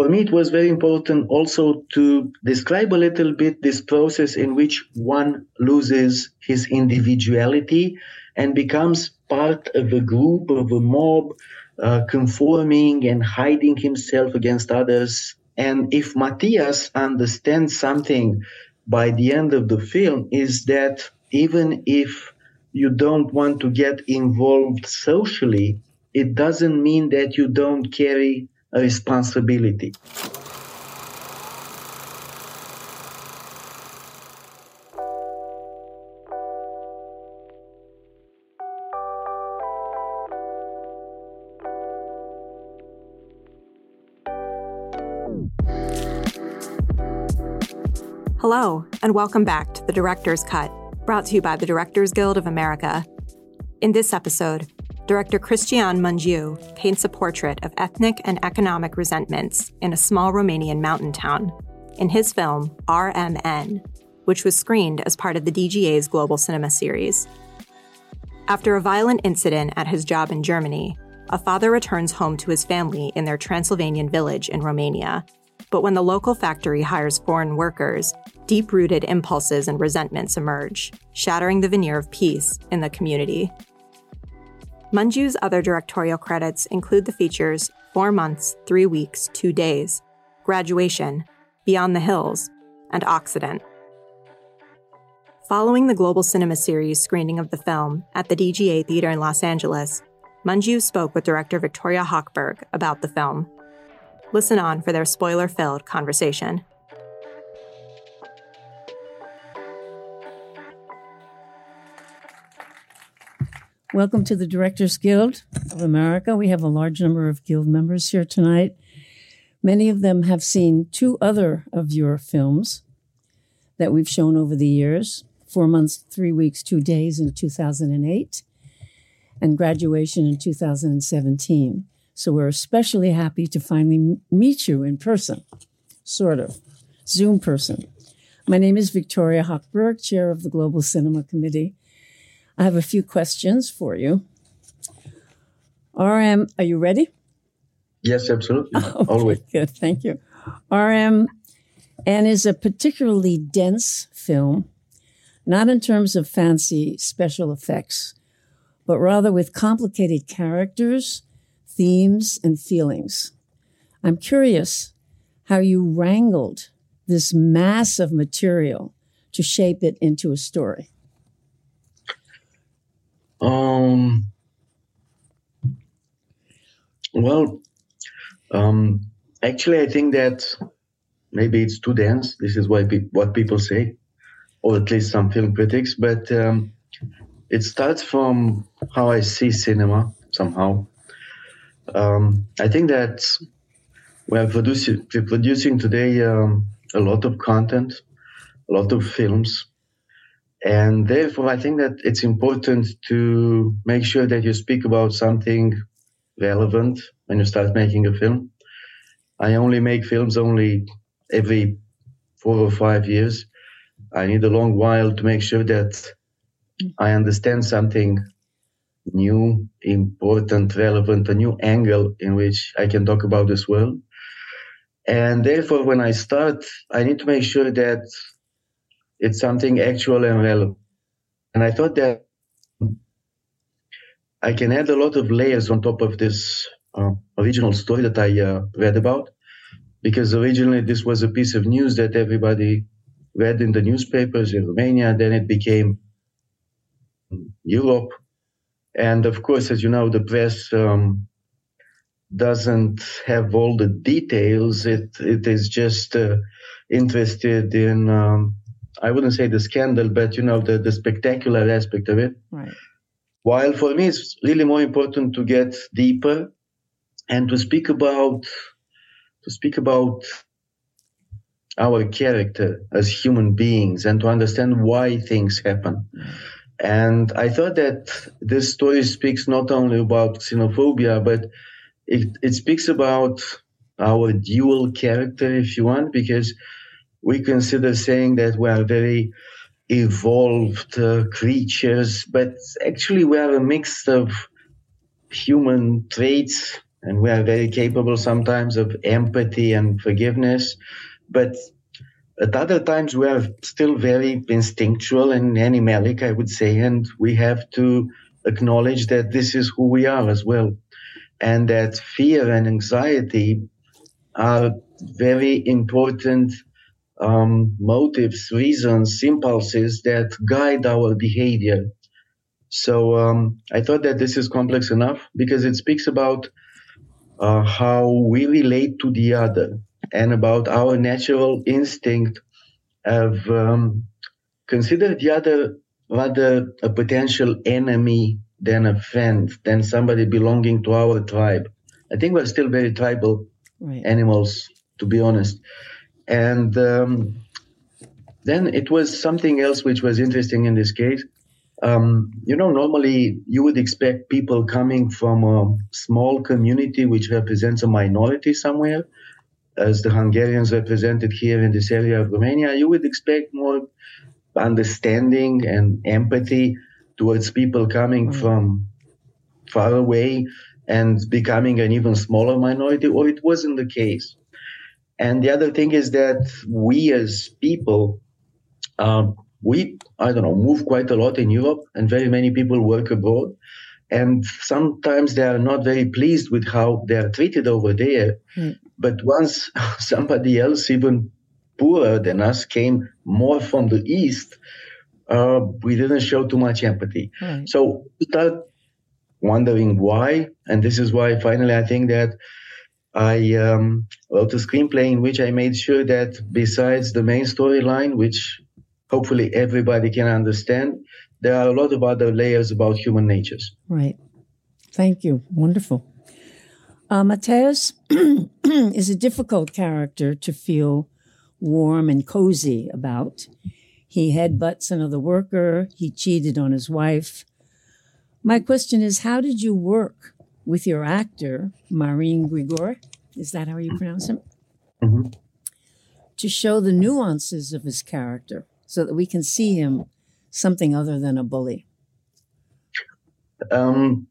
for me, it was very important also to describe a little bit this process in which one loses his individuality and becomes part of a group, of a mob, uh, conforming and hiding himself against others. And if Matthias understands something by the end of the film, is that even if you don't want to get involved socially, it doesn't mean that you don't carry responsibility. Hello, and welcome back to the Director's Cut, brought to you by the Directors Guild of America. In this episode, director Cristian Mungiu paints a portrait of ethnic and economic resentments in a small Romanian mountain town in his film RMN, which was screened as part of the DGA's Global Cinema series. After a violent incident at his job in Germany, a father returns home to his family in their Transylvanian village in Romania. But when the local factory hires foreign workers, deep rooted impulses and resentments emerge, shattering the veneer of peace in the community. Mungiu's other directorial credits include the features Four Months, Three Weeks, Two Days, Graduation, Beyond the Hills, and Occident. Following the Global Cinema Series screening of the film at the DGA Theater in Los Angeles, Mungiu spoke with director Victoria Hochberg about the film. Listen on for their spoiler filled conversation. Welcome to the Directors Guild of America. We have a large number of guild members here tonight. Many of them have seen two other of your films that we've shown over the years Four Months, Three Weeks, Two Days in 2008, and Graduation in 2017. So we're especially happy to finally meet you in person, sort of, Zoom person. My name is Victoria Hochberg, chair of the Global Cinema Committee I have a few questions for you. RM, are you ready? Yes, absolutely. Okay, Always. Good, thank you. RM and is a particularly dense film, not in terms of fancy special effects, but rather with complicated characters, themes, and feelings. I'm curious how you wrangled this mass of material to shape it into a story. Um, well, um, actually, I think that maybe it's too dense. This is why pe- what people say, or at least some film critics. But um, it starts from how I see cinema somehow. Um, I think that we're producing, we're producing today um, a lot of content, a lot of films, and therefore, I think that it's important to make sure that you speak about something relevant when you start making a film. I only make films only every four or five years. I need a long while to make sure that I understand something new, important, relevant, a new angle in which I can talk about this world. And therefore, when I start, I need to make sure that it's something actual and relevant. And I thought that I can add a lot of layers on top of this uh, original story that I uh, read about, because originally this was a piece of news that everybody read in the newspapers in Romania. Then it became Europe, and of course, as you know, the press um, doesn't have all the details. It it is just uh, interested in um, I wouldn't say the scandal, but you know the the spectacular aspect of it. Right. While for me it's really more important to get deeper and to speak about to speak about our character as human beings and to understand why things happen. Mm-hmm. And I thought that this story speaks not only about xenophobia, but it, it speaks about our dual character, if you want, because we consider saying that we are very evolved uh, creatures, but actually we are a mix of human traits and we are very capable sometimes of empathy and forgiveness, but at other times we are still very instinctual and animalic, I would say, and we have to acknowledge that this is who we are as well, and that fear and anxiety are very important um, motives, reasons, impulses that guide our behavior. So um, I thought that this is complex enough because it speaks about uh, how we relate to the other and about our natural instinct of um, consider the other rather a potential enemy than a friend, than somebody belonging to our tribe. I think we're still very tribal right. animals, to be honest. And um, then it was something else which was interesting in this case. Um, you know, normally you would expect people coming from a small community which represents a minority somewhere, as the Hungarians represented here in this area of Romania, you would expect more understanding and empathy towards people coming mm-hmm. from far away and becoming an even smaller minority, or it wasn't the case. And the other thing is that we as people, um, we, I don't know, move quite a lot in Europe, and very many people work abroad. And sometimes they are not very pleased with how they are treated over there. Mm. But once somebody else, even poorer than us, came more from the east, uh, we didn't show too much empathy. Right. So we start wondering why, and this is why finally I think that I um, wrote a screenplay in which I made sure that besides the main storyline, which hopefully everybody can understand, there are a lot of other layers about human natures. Right. Thank you. Wonderful. Uh, Matthias is a difficult character to feel warm and cozy about. He headbutts another worker. He cheated on his wife. My question is, how did you work with your actor, Marin Grigore? Is that how you pronounce him? Mm-hmm. To show the nuances of his character so that we can see him something other than a bully. Um,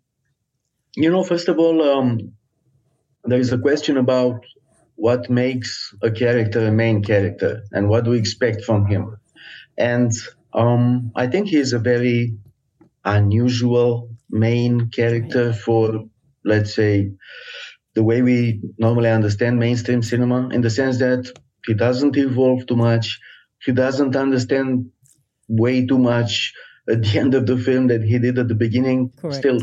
you know, first of all, um, there is a question about what makes a character a main character and what do we expect from him. And um, I think he's a very unusual main character for, let's say, the way we normally understand mainstream cinema, in the sense that he doesn't evolve too much, he doesn't understand way too much at the end of the film that he did at the beginning. Correct. Still,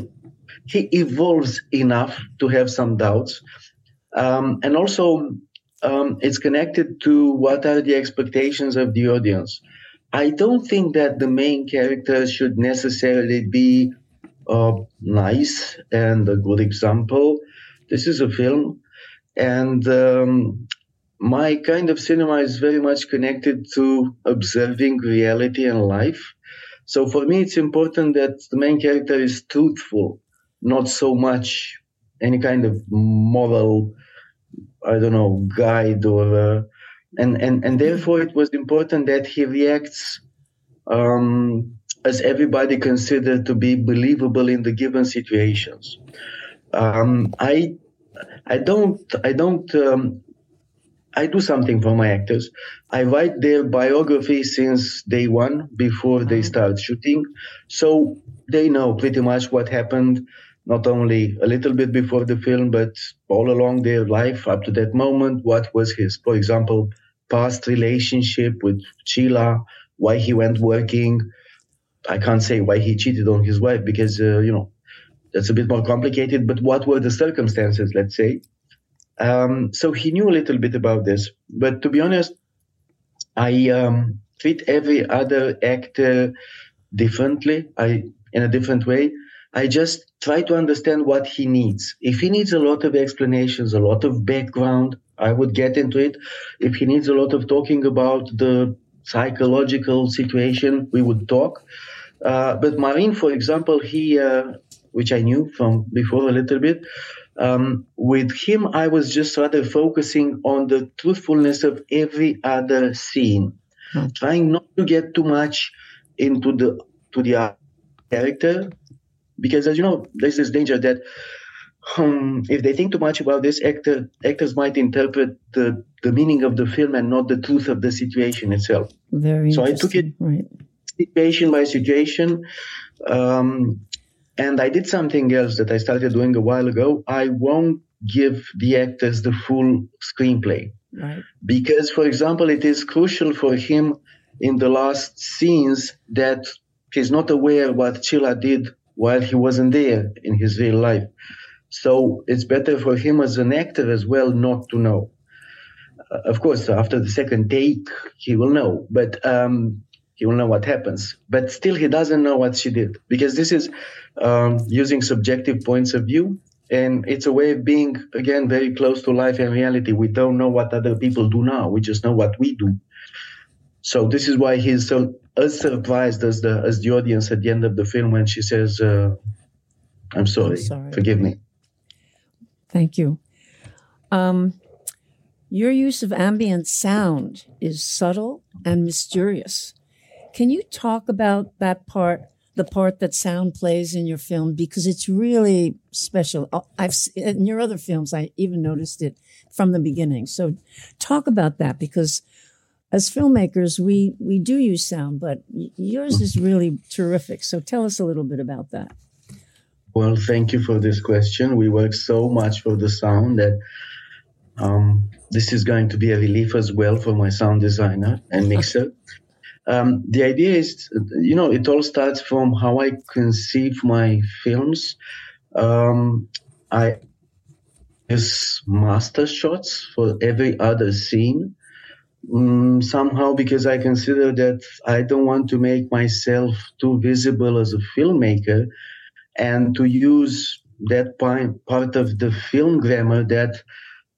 he evolves enough to have some doubts. Um, and also, um, it's connected to what are the expectations of the audience. I don't think that the main character should necessarily be uh, nice and a good example. This is a film, and um, my kind of cinema is very much connected to observing reality and life. So for me, it's important that the main character is truthful, not so much any kind of moral, I don't know, guide or, uh, and, and, and therefore it was important that he reacts um, as everybody considered to be believable in the given situations. Um, I, I don't, I don't um, I do something for my actors. I write their biography since day one before they mm-hmm. start shooting. So they know pretty much what happened, not only a little bit before the film, but all along their life up to that moment. What was his, for example, past relationship with Csilla, why he went working. I can't say why he cheated on his wife because, uh, you know, that's a bit more complicated, but what were the circumstances, let's say? Um, so he knew a little bit about this. But to be honest, I um, treat every other actor differently. I in a different way. I just try to understand what he needs. If he needs a lot of explanations, a lot of background, I would get into it. If he needs a lot of talking about the psychological situation, we would talk. Uh, but Marin, for example, he, uh, which I knew from before a little bit, um, with him, I was just rather focusing on the truthfulness of every other scene, mm. trying not to get too much into the to the character, because as you know, there's this danger that um, if they think too much about this, actor, actors might interpret the, the meaning of the film and not the truth of the situation itself. Very so I took it right. Situation by situation. Um, and I did something else that I started doing a while ago. I won't give the actors the full screenplay. Right. Because, for example, it is crucial for him in the last scenes that he's not aware what Csilla did while he wasn't there in his real life. So it's better for him as an actor as well not to know. Uh, of course, after the second take, he will know, but um, he will know what happens. But still, he doesn't know what she did because this is um, using subjective points of view. And it's a way of being, again, very close to life and reality. We don't know what other people do now. We just know what we do. So this is why he's so as surprised as the as the audience at the end of the film when she says, uh, "I'm sorry, I'm sorry. forgive me." Thank you. Um, your use of ambient sound is subtle and mysterious. Can you talk about that part, the part that sound plays in your film, because it's really special. Oh, I've in your other films, I even noticed it from the beginning. So, talk about that because as filmmakers, we we do use sound, but yours is really terrific. So, tell us a little bit about that. Well, thank you for this question. We work so much for the sound that um, this is going to be a relief as well for my sound designer and mixer. Um, the idea is, you know, it all starts from how I conceive my films. Um, I use master shots for every other scene. Mm, somehow, because I consider that I don't want to make myself too visible as a filmmaker and to use that part of the film grammar that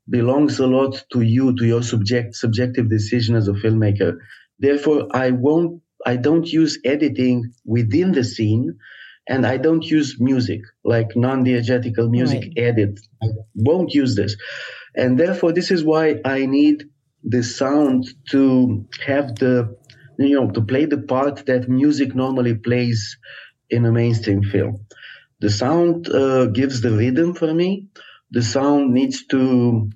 belongs a lot to you, to your subject, subjective decision as a filmmaker. Therefore, I won't, I don't use editing within the scene and I don't use music like non-diegetical music right. edit. I won't use this. And therefore, this is why I need the sound to have the, you know, to play the part that music normally plays in a mainstream film. The sound uh, gives the rhythm for me. The sound needs to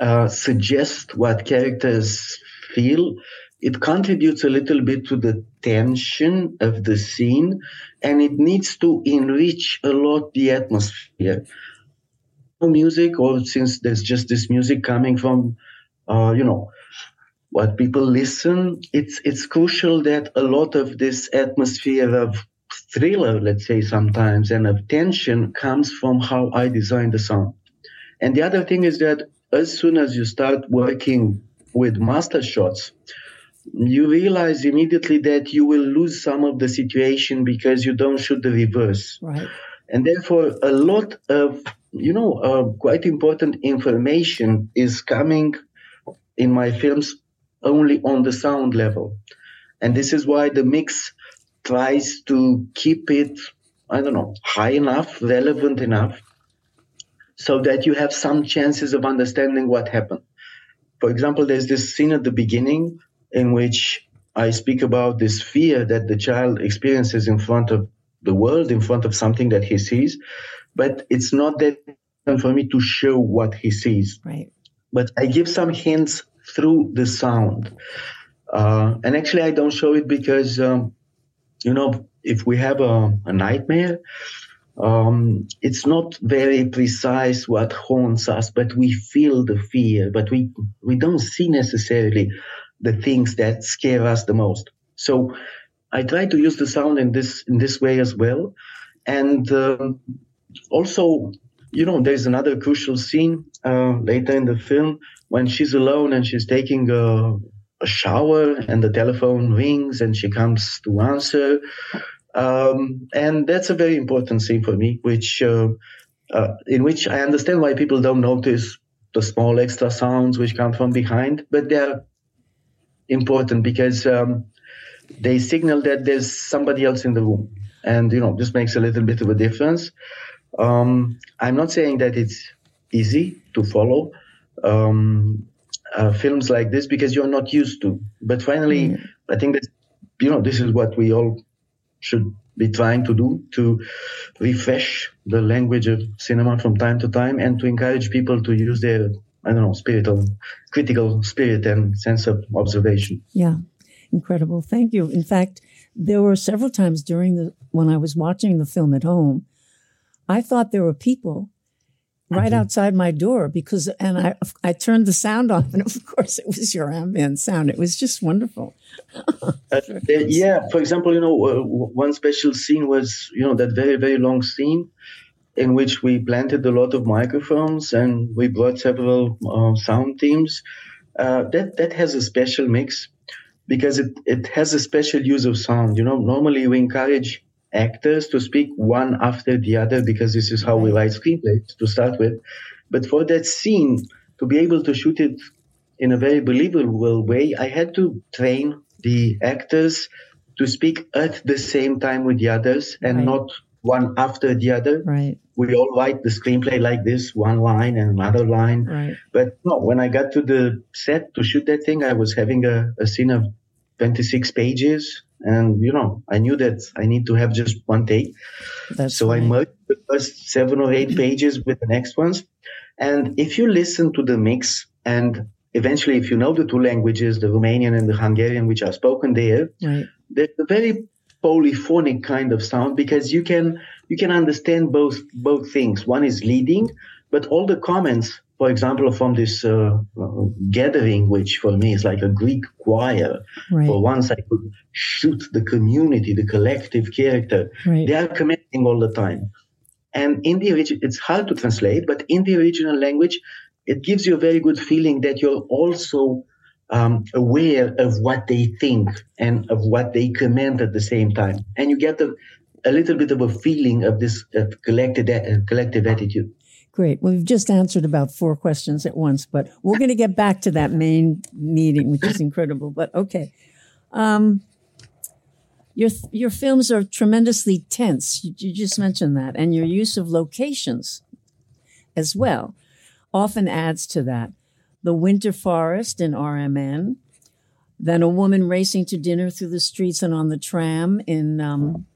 uh, suggest what characters feel. It contributes a little bit to the tension of the scene, and it needs to enrich a lot the atmosphere. Music, or since there's just this music coming from, uh, you know, what people listen, it's it's crucial that a lot of this atmosphere of thriller, let's say sometimes, and of tension comes from how I design the sound. And the other thing is that as soon as you start working with master shots, you realize immediately that you will lose some of the situation because you don't shoot the reverse. Right. And therefore, a lot of, you know, uh, quite important information is coming in my films only on the sound level. And this is why the mix tries to keep it, I don't know, high enough, relevant enough, so that you have some chances of understanding what happened. For example, there's this scene at the beginning in which I speak about this fear that the child experiences in front of the world, in front of something that he sees, but it's not that for me to show what he sees. Right. But I give some hints through the sound. Uh, and actually, I don't show it because, um, you know, if we have a, a nightmare, um, it's not very precise what haunts us, but we feel the fear, but we, we don't see necessarily the things that scare us the most. So I try to use the sound in this, in this way as well. And um, also, you know, there's another crucial scene uh, later in the film when she's alone and she's taking a, a shower and the telephone rings and she comes to answer. Um, and that's a very important scene for me, which uh, uh, in which I understand why people don't notice the small extra sounds which come from behind, but they're important because um, they signal that there's somebody else in the room, and you know this makes a little bit of a difference. Um, I'm not saying that it's easy to follow um, uh, films like this because you're not used to, but finally, mm. I think that you know this is what we all should be trying to do to refresh the language of cinema from time to time and to encourage people to use their I don't know spiritual critical spirit and sense of observation. Yeah, incredible. Thank you. In fact, there were several times during the when I was watching the film at home, I thought there were people right mm-hmm. outside my door because and I I turned the sound off and of course it was your ambient sound. It was just wonderful. uh, yeah, for example, you know, uh, one special scene was you know that very very long scene in which we planted a lot of microphones and we brought several uh, sound teams. Uh, that that has a special mix because it, it has a special use of sound. You know, normally we encourage actors to speak one after the other because this is how we write screenplays to start with. But for that scene, to be able to shoot it in a very believable way, I had to train the actors to speak at the same time with the others and right. not one after the other. Right. We all write the screenplay like this, one line and another line. Right. But no, when I got to the set to shoot that thing, I was having a, a scene of 26 pages and you know i knew that i need to have just one take That's so i merged the first seven or eight pages with the next ones and if you listen to the mix and eventually if you know the two languages the romanian and the hungarian which are spoken there right. there's a very polyphonic kind of sound because you can you can understand both both things one is leading but all the comments for example, from this uh, gathering, which for me is like a Greek choir. Right. For once, I could shoot the community, the collective character. Right. They are commenting all the time. And in the original, it's hard to translate, but in the original language, it gives you a very good feeling that you're also um, aware of what they think and of what they comment at the same time. And you get a, a little bit of a feeling of this uh, collective, uh, collective attitude. Great. Well, we've just answered about four questions at once, but we're going to get back to that main meeting, which is incredible. But okay. Um, your, your films are tremendously tense. You, you just mentioned that. And your use of locations as well often adds to that. The winter forest in RMN, then a woman racing to dinner through the streets and on the tram in um,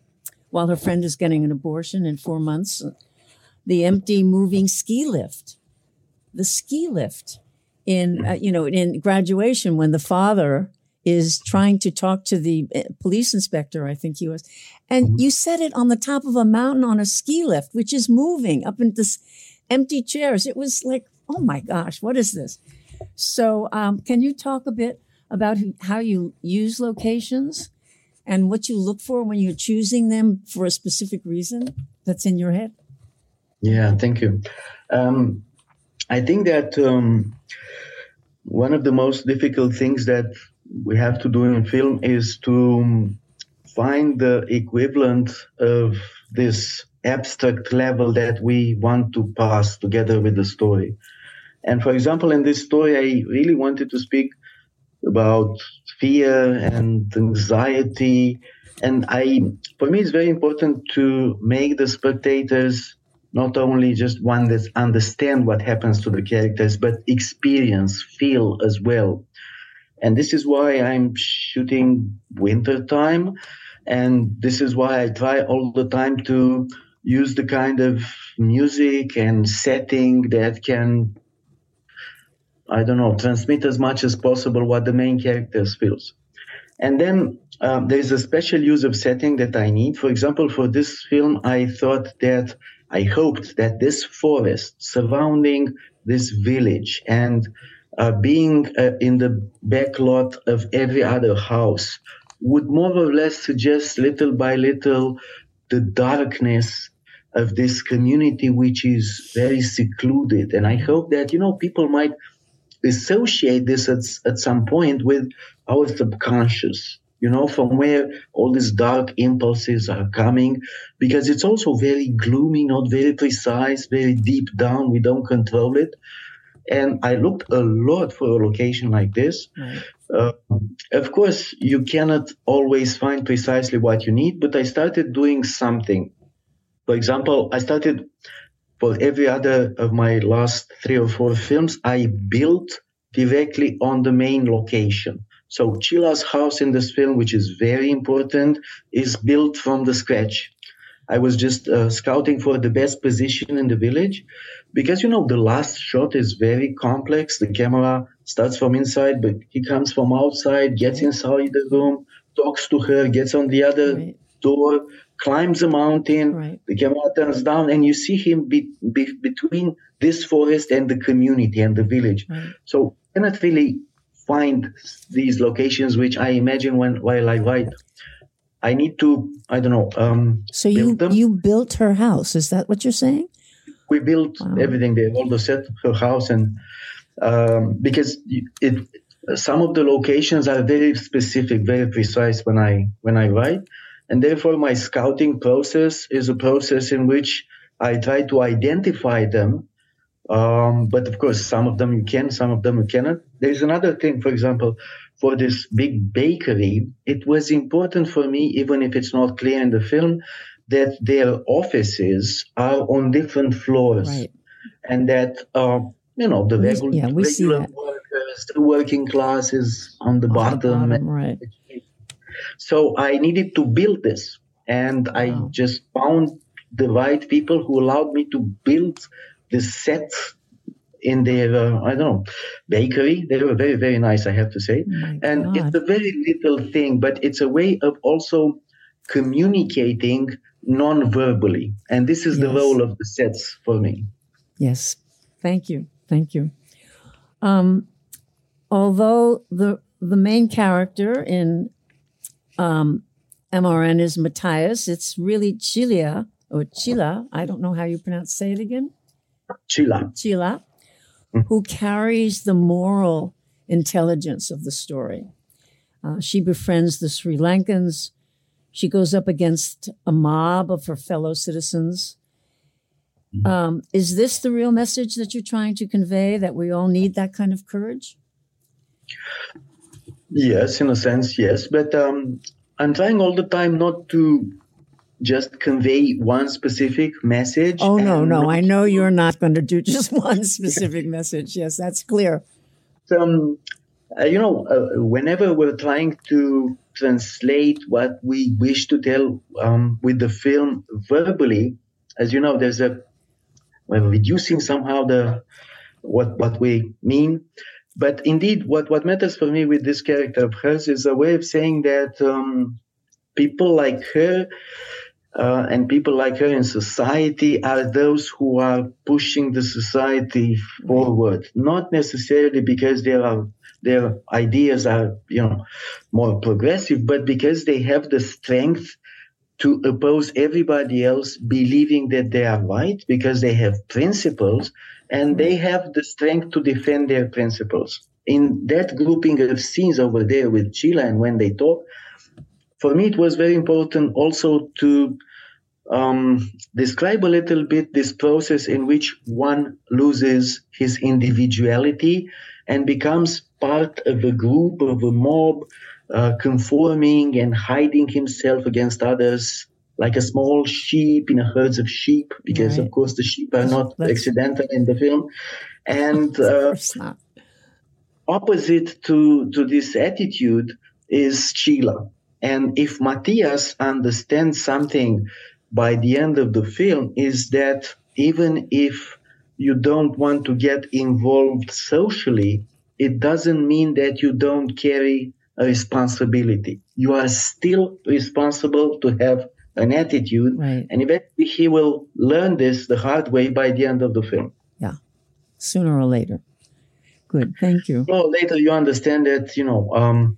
while her friend is getting an abortion in four months the empty moving ski lift, the ski lift in, uh, you know, in graduation when the father is trying to talk to the uh, police inspector, I think he was. And mm-hmm. you set it on the top of a mountain on a ski lift, which is moving up in this empty chairs. It was like, oh my gosh, what is this? So, um, can you talk a bit about how you use locations and what you look for when you're choosing them for a specific reason that's in your head? Yeah, thank you. Um, I think that um, one of the most difficult things that we have to do in film is to find the equivalent of this abstract level that we want to pass together with the story. And for example, in this story, I really wanted to speak about fear and anxiety. And I, for me, it's very important to make the spectators not only just one that understand what happens to the characters, but experience, feel as well. And this is why I'm shooting winter time. And this is why I try all the time to use the kind of music and setting that can, I don't know, transmit as much as possible what the main characters feels. And then um, there's a special use of setting that I need. For example, for this film, I thought that I hoped that this forest surrounding this village and uh, being uh, in the backlot of every other house would more or less suggest little by little the darkness of this community which is very secluded and i hope that you know people might associate this at, at some point with our subconscious you know, from where all these dark impulses are coming, because it's also very gloomy, not very precise, very deep down. We don't control it. And I looked a lot for a location like this. Right. Uh, of course, you cannot always find precisely what you need, but I started doing something. For example, I started for every other of my last three or four films, I built directly on the main location. So Csilla's house in this film, which is very important, is built from the scratch. I was just uh, scouting for the best position in the village because, you know, the last shot is very complex. The camera starts from inside, but he comes from outside, gets inside the room, talks to her, gets on the other right. door, climbs a mountain, right. the camera turns down, and you see him be, be, between this forest and the community and the village. So cannot really find these locations which I imagine when while I write. I need to, I don't know. Um, so you you built her house? Is that what you're saying? We built wow. everything there, all the set, her house, and um, because it, some of the locations are very specific, very precise when I when I write, and therefore my scouting process is a process in which I try to identify them. Um, but of course, some of them you can, some of them you cannot. There is another thing, for example, for this big bakery, it was important for me, even if it's not clear in the film, that their offices are on different floors. Right. And that, uh, you know, the regular, yeah, we regular workers, the working class is on the on bottom. The bottom right. So I needed to build this. And wow. I just found the right people who allowed me to build the set in their uh, I don't know bakery. They were very very nice, I have to say. Oh and God. it's a very little thing, but it's a way of also communicating non-verbally, and this is yes. the role of the sets for me. Yes, thank you, thank you. Um, although the the main character in um, MRN is Matthias, it's really Chilia or Chila. I don't know how you pronounce. Say it again. Csilla. Csilla. Mm. who carries the moral intelligence of the story. Uh, she befriends the Sri Lankans. She goes up against a mob of her fellow citizens. Mm. Um, is this the real message that you're trying to convey that we all need that kind of courage? Yes, in a sense, yes. But um, I'm trying all the time not to just convey one specific message. Oh, no, no. I know you're not going to do just one specific message. Yes, that's clear. Um, uh, you know, uh, whenever we're trying to translate what we wish to tell um, with the film verbally, as you know, there's a we're reducing somehow the what what we mean. But indeed, what, what matters for me with this character of hers is a way of saying that um, people like her uh, and people like her in society are those who are pushing the society forward, not necessarily because they are their ideas are you know more progressive, but because they have the strength to oppose everybody else believing that they are right because they have principles and they have the strength to defend their principles. In that grouping of scenes over there with Csilla and when they talk, for me, it was very important also to um, describe a little bit this process in which one loses his individuality and becomes part of a group, of a mob, uh, conforming and hiding himself against others like a small sheep in a herds of sheep, because right. of course the sheep are not That's... accidental in the film. And uh, opposite to, to this attitude is Csilla. And if Matthias understands something by the end of the film is that even if you don't want to get involved socially, it doesn't mean that you don't carry a responsibility. You are still responsible to have an attitude. Right. And eventually he will learn this the hard way by the end of the film. Yeah. Sooner or later. Good. Thank you. Well, later you understand that, you know, um,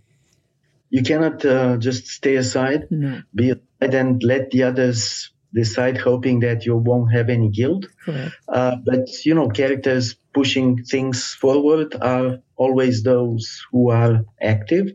you cannot uh, just stay aside, no. be aside and let the others decide, hoping that you won't have any guilt. Uh, but you know, characters pushing things forward are always those who are active.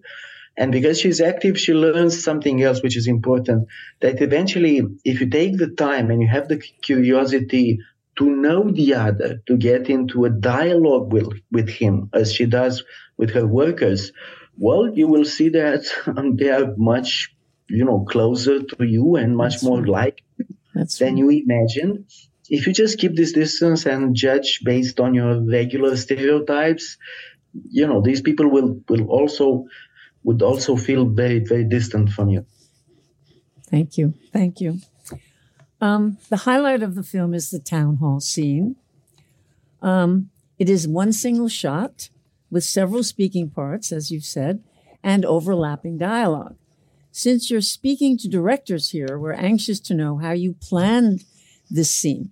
And because she's active, she learns something else, which is important. That eventually, if you take the time and you have the curiosity to know the other, to get into a dialogue with, with him, as she does with her workers, well, you will see that they are much, you know, closer to you and much That's more right. like That's than right. you imagined. If you just keep this distance and judge based on your regular stereotypes, you know, these people will, will also would also feel very, very distant from you. Thank you. Thank you. Um, the highlight of the film is the town hall scene. Um, it is one single shot with several speaking parts, as you've said, and overlapping dialogue. Since you're speaking to directors here, we're anxious to know how you planned this scene,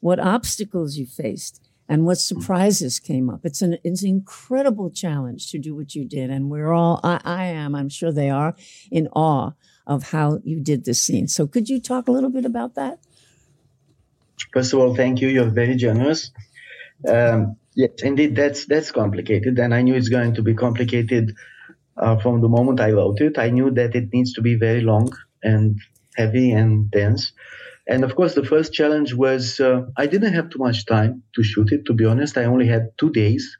what obstacles you faced, and what surprises came up. It's an, it's an incredible challenge to do what you did. And we're all, I, I am, I'm sure they are, in awe of how you did this scene. So could you talk a little bit about that? First of all, thank you. You're very generous. Um, yes, indeed, that's that's complicated, and I knew it's going to be complicated uh, from the moment I wrote it. I knew that it needs to be very long and heavy and dense. And of course, the first challenge was uh, I didn't have too much time to shoot it. To be honest, I only had two days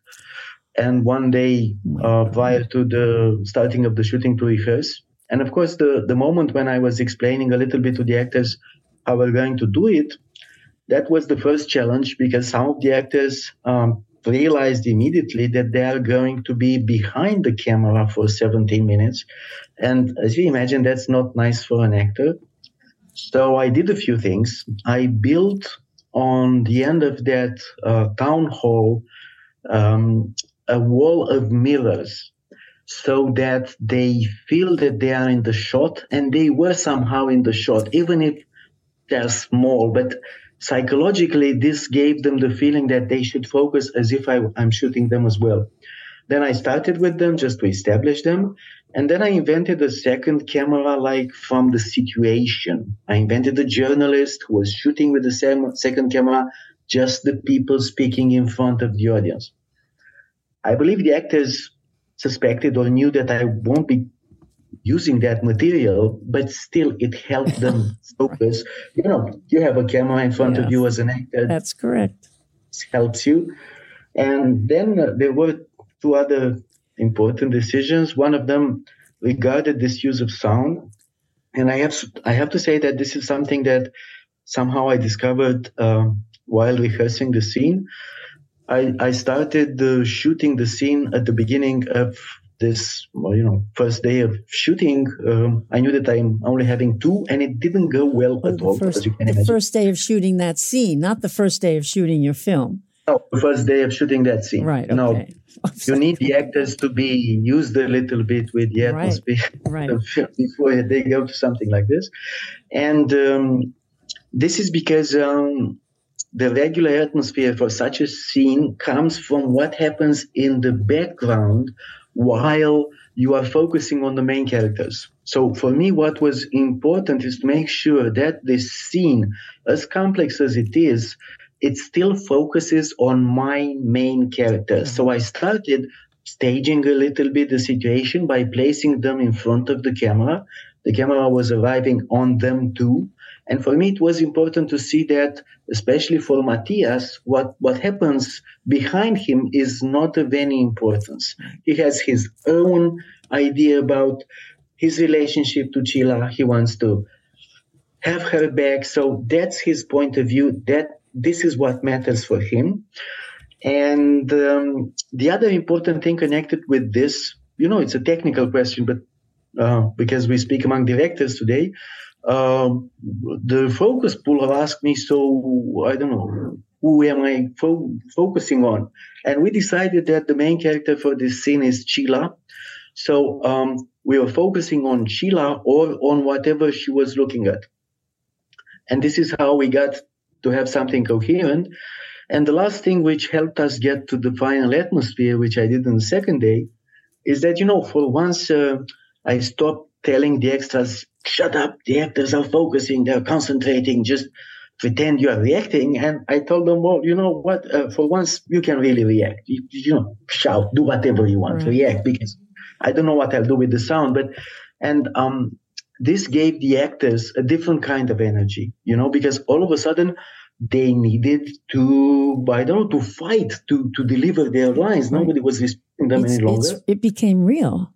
and one day uh, prior to the starting of the shooting to rehearse. And of course, the, the moment when I was explaining a little bit to the actors how we're going to do it, that was the first challenge because some of the actors um, realized immediately that they are going to be behind the camera for 17 minutes. And as you imagine, that's not nice for an actor. So I did a few things. I built on the end of that uh, town hall um, a wall of mirrors so that they feel that they are in the shot and they were somehow in the shot, even if they're small. But psychologically, this gave them the feeling that they should focus as if I, I'm shooting them as well. Then I started with them just to establish them. And then I invented a second camera, like from the situation. I invented a journalist who was shooting with the same second camera, just the people speaking in front of the audience. I believe the actors suspected or knew that I won't be using that material, but still it helped them focus. You know, you have a camera in front yes, of you as an actor. That's correct. It helps you. And then uh, there were two other important decisions. One of them regarded this use of sound. And I have, I have to say that this is something that somehow I discovered uh, while rehearsing the scene. I, I started uh, shooting the scene at the beginning of this, well, you know, first day of shooting. Um, I knew that I'm only having two, and it didn't go well at all. First, the imagine. first day of shooting that scene, not the first day of shooting your film. No, the first day of shooting that scene. Right. Okay. No, you need the actors to be used a little bit with the atmosphere right. Right. before they go to something like this. And um, this is because um, the regular atmosphere for such a scene comes from what happens in the background while you are focusing on the main characters. So for me, what was important is to make sure that this scene, as complex as it is, it still focuses on my main characters. So I started staging a little bit the situation by placing them in front of the camera. The camera was arriving on them too. And for me, it was important to see that, especially for Matthias, what, what happens behind him is not of any importance. He has his own idea about his relationship to Csilla. He wants to have her back. So that's his point of view. That this is what matters for him. And um, the other important thing connected with this, you know, it's a technical question, but uh, because we speak among directors today, um, the focus puller asked me, so I don't know, who am I fo- focusing on? And we decided that the main character for this scene is Csilla. So um, we were focusing on Csilla or on whatever she was looking at. And this is how we got to have something coherent. And the last thing which helped us get to the final atmosphere, which I did on the second day, is that, you know, for once uh, I stopped telling the extras, shut up, the actors are focusing, they're concentrating, just pretend you are reacting. And I told them, well, you know what, uh, for once you can really react. You, you know, shout, do whatever you want, right. react, because I don't know what I'll do with the sound. But, and, um, this gave the actors a different kind of energy, you know, because all of a sudden they needed to, I don't know, to fight to, to deliver their lines. Nobody was respecting them it's, any longer. It became real.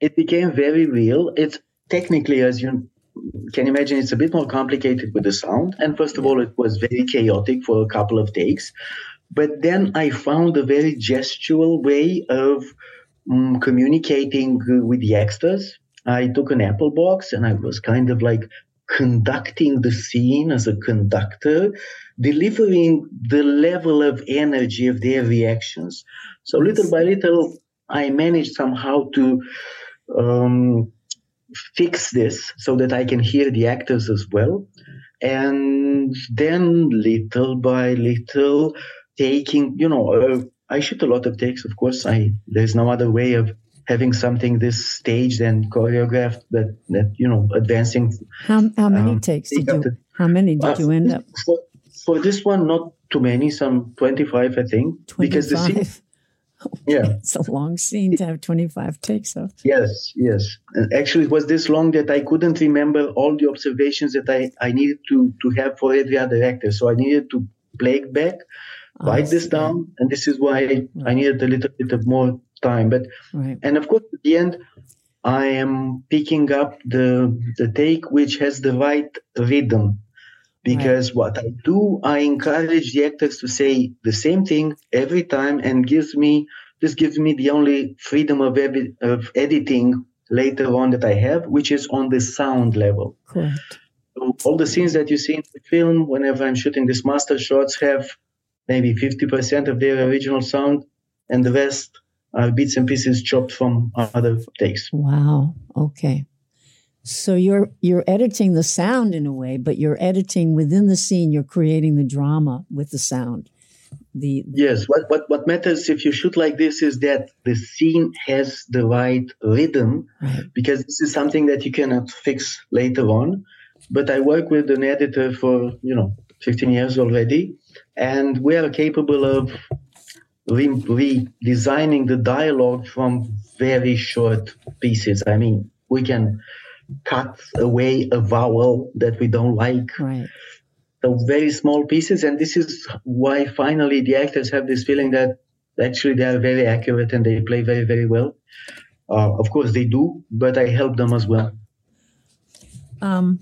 It became very real. It's technically, as you can imagine, it's a bit more complicated with the sound. And first of all, it was very chaotic for a couple of takes. But then I found a very gestural way of um, communicating with the extras. I took an Apple box and I was kind of like conducting the scene as a conductor, delivering the level of energy of their reactions. So little by little, I managed somehow to um, fix this so that I can hear the actors as well. And then little by little, taking, you know, uh, I shoot a lot of takes, of course. I there's no other way of having something this staged and choreographed that that you know advancing. How how many um, takes did you? How many did uh, you end up? For, for this one, not too many. Some twenty five, I think. 25? Because the scene, yeah, it's a long scene to have 25 takes of. Yes, yes. And actually, it was this long that I couldn't remember all the observations that I, I needed to, to have for every other actor. So I needed to play back, write this down, and this is why right. I needed a little bit of more time. But right. and of course, at the end, I am picking up the the take which has the right rhythm because right. what I do, I encourage the actors to say the same thing every time, and gives me this gives me the only freedom of evi- of editing later on that I have, which is on the sound level. Correct. So all the scenes that you see in the film, whenever I'm shooting these master shots, have maybe 50% of their original sound, and the rest are bits and pieces chopped from other takes. Wow. Okay. So you're you're editing the sound in a way, but you're editing within the scene. You're creating the drama with the sound. The, the yes. What what what matters if you shoot like this is that the scene has the right rhythm, right. because this is something that you cannot fix later on. But I work with an editor for you know 15 years already, and we are capable of re- redesigning the dialogue from very short pieces. I mean, we can cut away a vowel that we don't like. Right. So very small pieces, and this is why finally the actors have this feeling that actually they are very accurate and they play very very well. Uh, of course they do, but I help them as well. Um,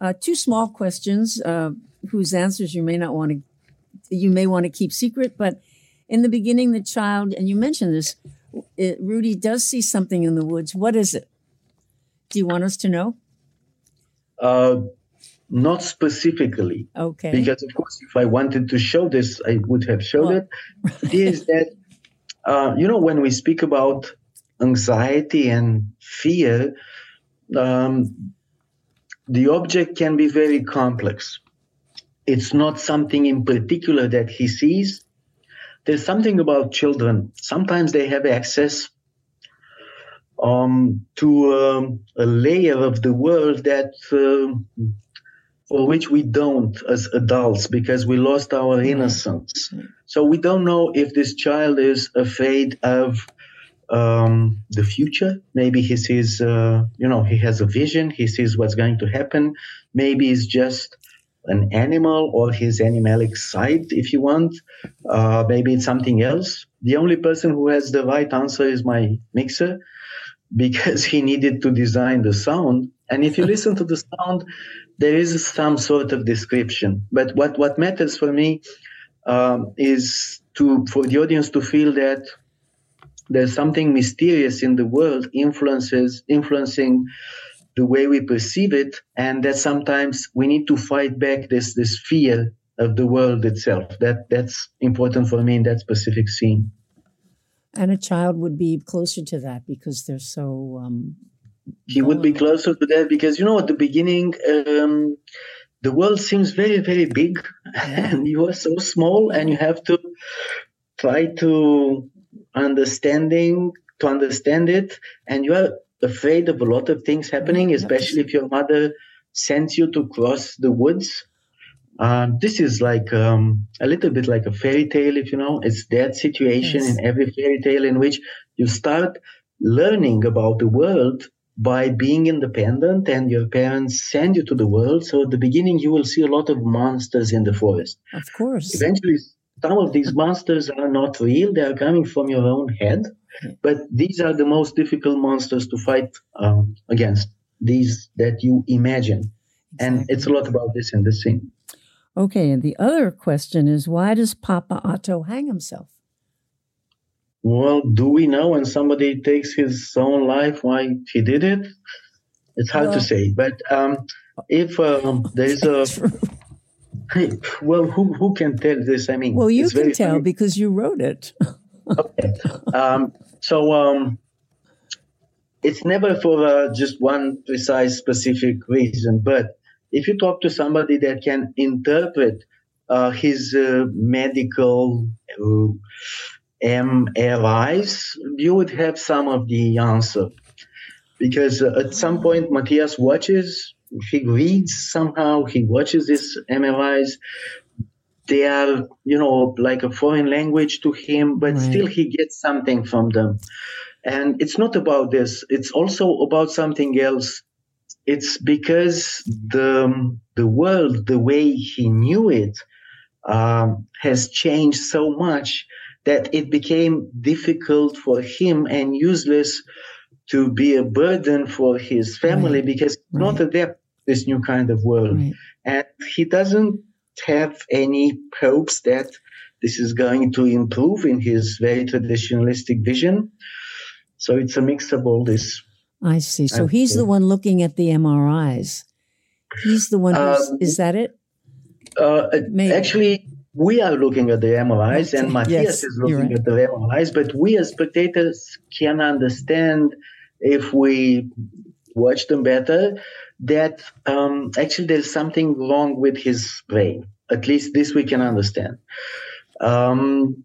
uh, two small questions uh, whose answers you may not want to you may want to keep secret, but in the beginning, the child and you mentioned this, it, Rudi does see something in the woods. What is it? Do you want us to know? Uh, not specifically. Okay. Because of course, if I wanted to show this, I would have showed well, it. is that uh, you know when we speak about anxiety and fear, um, the object can be very complex. It's not something in particular that he sees. There's something about children. Sometimes they have access um, to um, a layer of the world that uh, for which we don't as adults because we lost our innocence. So we don't know if this child is afraid of um, the future. Maybe he sees, uh, you know, he has a vision. He sees what's going to happen. Maybe it's just an animal or his animalic side, if you want. Uh, maybe it's something else. The only person who has the right answer is my mixer because he needed to design the sound. And if you listen to the sound, there is some sort of description. But what, what matters for me um, is to for the audience to feel that there's something mysterious in the world influences influencing the way we perceive it, and that sometimes we need to fight back this this fear of the world itself. That that's important for me in that specific scene. And a child would be closer to that because they're so. Um, he would be closer to that because you know at the beginning. Um, the world seems very very big and you are so small and you have to try to understanding to understand it and you are afraid of a lot of things happening especially if your mother sends you to cross the woods um, this is like um, a little bit like a fairy tale, if you know. It's that situation yes. in every fairy tale in which you start learning about the world by being independent and your parents send you to the world. So at the beginning, you will see a lot of monsters in the forest. Of course. Eventually, some of these monsters are not real. They are coming from your own head. But these are the most difficult monsters to fight um, against, these that you imagine. Exactly. And it's a lot about this in the scene. Okay, and the other question is why does Papa Otto hang himself? well, do we know when somebody takes his own life why he did it? It's hard well, to say. But um, if um, there's a well, who who can tell this? I mean, well, you can tell funny. because you wrote it. okay. Um, so um, it's never for uh, just one precise specific reason, but if you talk to somebody that can interpret uh, his uh, medical uh, MRIs, you would have some of the answer. Because at some point, Matthias watches, he reads somehow, he watches these MRIs. They are, you know, like a foreign language to him, but right. still he gets something from them. And it's not about this. It's also about something else. It's because the, the world, the way he knew it, um, has changed so much that it became difficult for him and useless to be a burden for his family right. because right. not adapt this new kind of world. And he doesn't have any hopes that this is going to improve in his very traditionalistic vision. So it's a mix of all this. I see. So he's the one looking at the MRIs. He's the one who's, um, is that it? Uh, actually, we are looking at the MRIs and Matthias yes, is looking right. at the MRIs, but we as spectators can understand if we watch them better that um, actually there's something wrong with his brain. At least this we can understand. Um,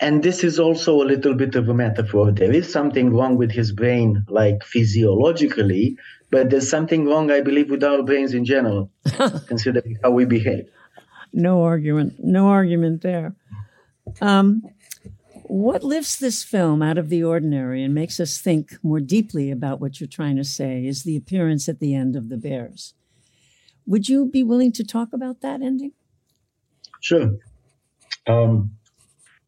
and this is also a little bit of a metaphor. There is something wrong with his brain, like physiologically, but there's something wrong, I believe, with our brains in general, considering how we behave. No argument. No argument there. Um, what lifts this film out of the ordinary and makes us think more deeply about what you're trying to say is the appearance at the end of the bears. Would you be willing to talk about that ending? Sure. Um,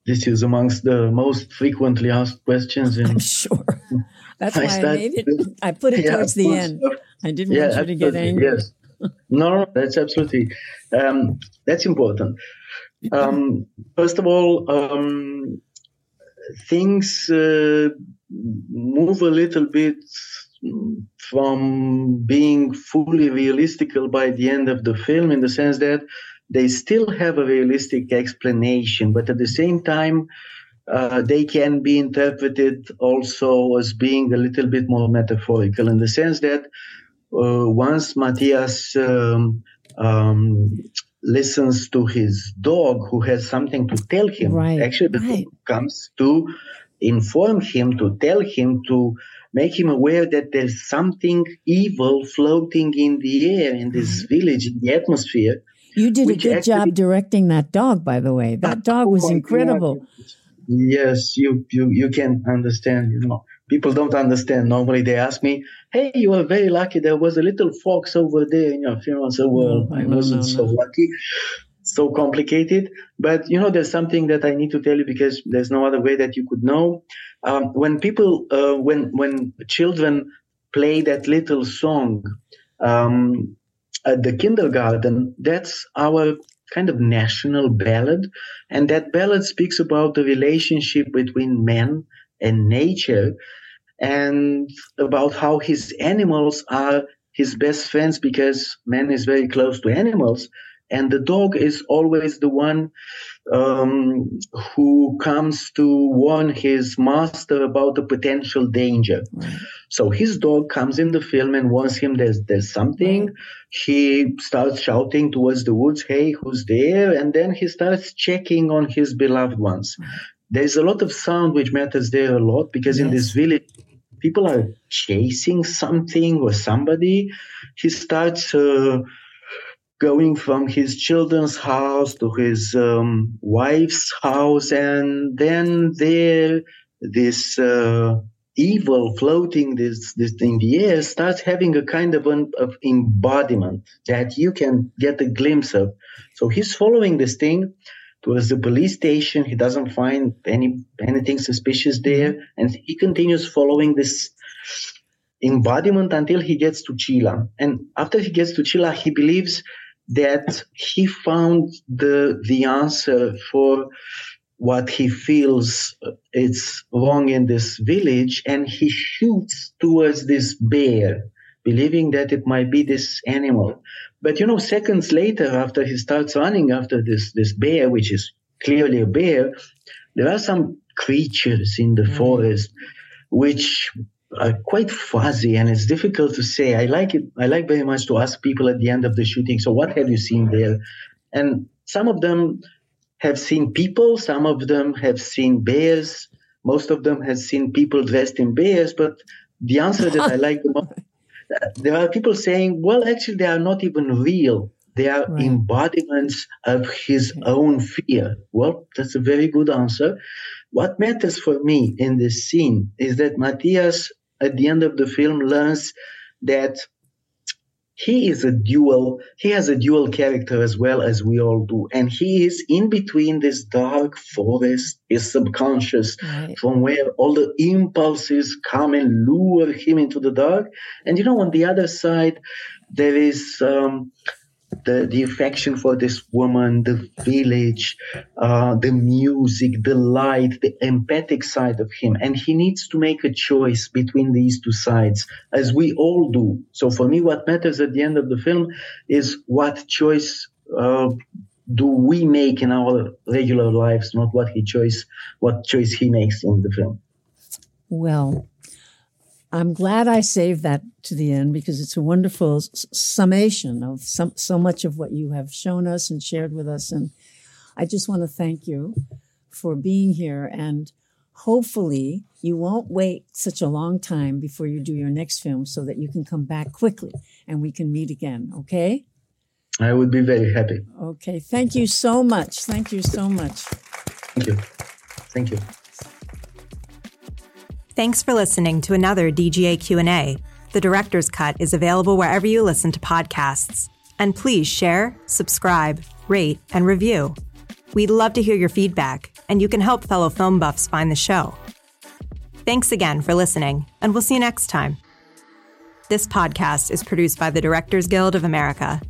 this is amongst the most frequently asked questions. In, I'm sure. That's why I, I made it. I put it yeah, towards the end. I didn't yeah, want you to get angry. Yes. No, that's absolutely um, that's important. Um, first of all, um, things uh, move a little bit from being fully realistical by the end of the film, in the sense that they still have a realistic explanation, but at the same time, uh, they can be interpreted also as being a little bit more metaphorical in the sense that uh, once Matthias um, um, listens to his dog who has something to tell him, right, actually the right. dog comes to inform him, to tell him, to make him aware that there's something evil floating in the air in this village, in the atmosphere you did a good actually, job directing that dog, by the way. That oh dog was incredible. Yes, you, you you can understand. You know, people don't understand. Normally, they ask me, "Hey, you are very lucky. There was a little fox over there in your film." I said, "Well, no, I wasn't no, no, so lucky." So complicated, but you know, there's something that I need to tell you because there's no other way that you could know. Um, when people, uh, when when children play that little song, um, at the kindergarten, that's our kind of national ballad. And that ballad speaks about the relationship between man and nature and about how his animals are his best friends because man is very close to animals and the dog is always the one um, who comes to warn his master about a potential danger. Right. So his dog comes in the film and warns him there's there's something. He starts shouting towards the woods, "Hey, who's there?" And then he starts checking on his beloved ones. Right. There's a lot of sound which matters there a lot because yes. in this village people are chasing something or somebody. He starts. Uh, going from his children's house to his um, wife's house, and then there, this uh, evil floating this, this in the air starts having a kind of an of embodiment that you can get a glimpse of. So he's following this thing towards the police station. He doesn't find any anything suspicious mm-hmm. there, and he continues following this embodiment until he gets to Csilla. And after he gets to Csilla, he believes that he found the the answer for what he feels uh, it's wrong in this village and he shoots towards this bear believing that it might be this animal but you know seconds later after he starts running after this this bear which is clearly a bear there are some creatures in the mm. forest which are quite fuzzy and it's difficult to say i like it i like very much to ask people at the end of the shooting so what have you seen there and some of them have seen people, some of them have seen bears, most of them have seen people dressed in bears. But the answer that I like the most, there are people saying, well, actually, they are not even real. They are right. embodiments of his own fear. Well, that's a very good answer. What matters for me in this scene is that Matthias, at the end of the film, learns that he is a dual he has a dual character as well as we all do and he is in between this dark forest his subconscious right. from where all the impulses come and lure him into the dark and you know on the other side there is um, the, the affection for this woman, the village, uh, the music, the light, the empathic side of him. And he needs to make a choice between these two sides, as we all do. So for me, what matters at the end of the film is what choice uh, do we make in our regular lives, not what he choice, what choice he makes in the film. Well, I'm glad I saved that to the end because it's a wonderful s- summation of some, so much of what you have shown us and shared with us. And I just want to thank you for being here. And hopefully, you won't wait such a long time before you do your next film so that you can come back quickly and we can meet again. Okay? I would be very happy. Okay. Thank you so much. Thank you so much. Thank you. Thank you. Thanks for listening to another DGA Q&A. The director's cut is available wherever you listen to podcasts. And please share, subscribe, rate, and review. We'd love to hear your feedback, and you can help fellow film buffs find the show. Thanks again for listening, and we'll see you next time. This podcast is produced by the Directors Guild of America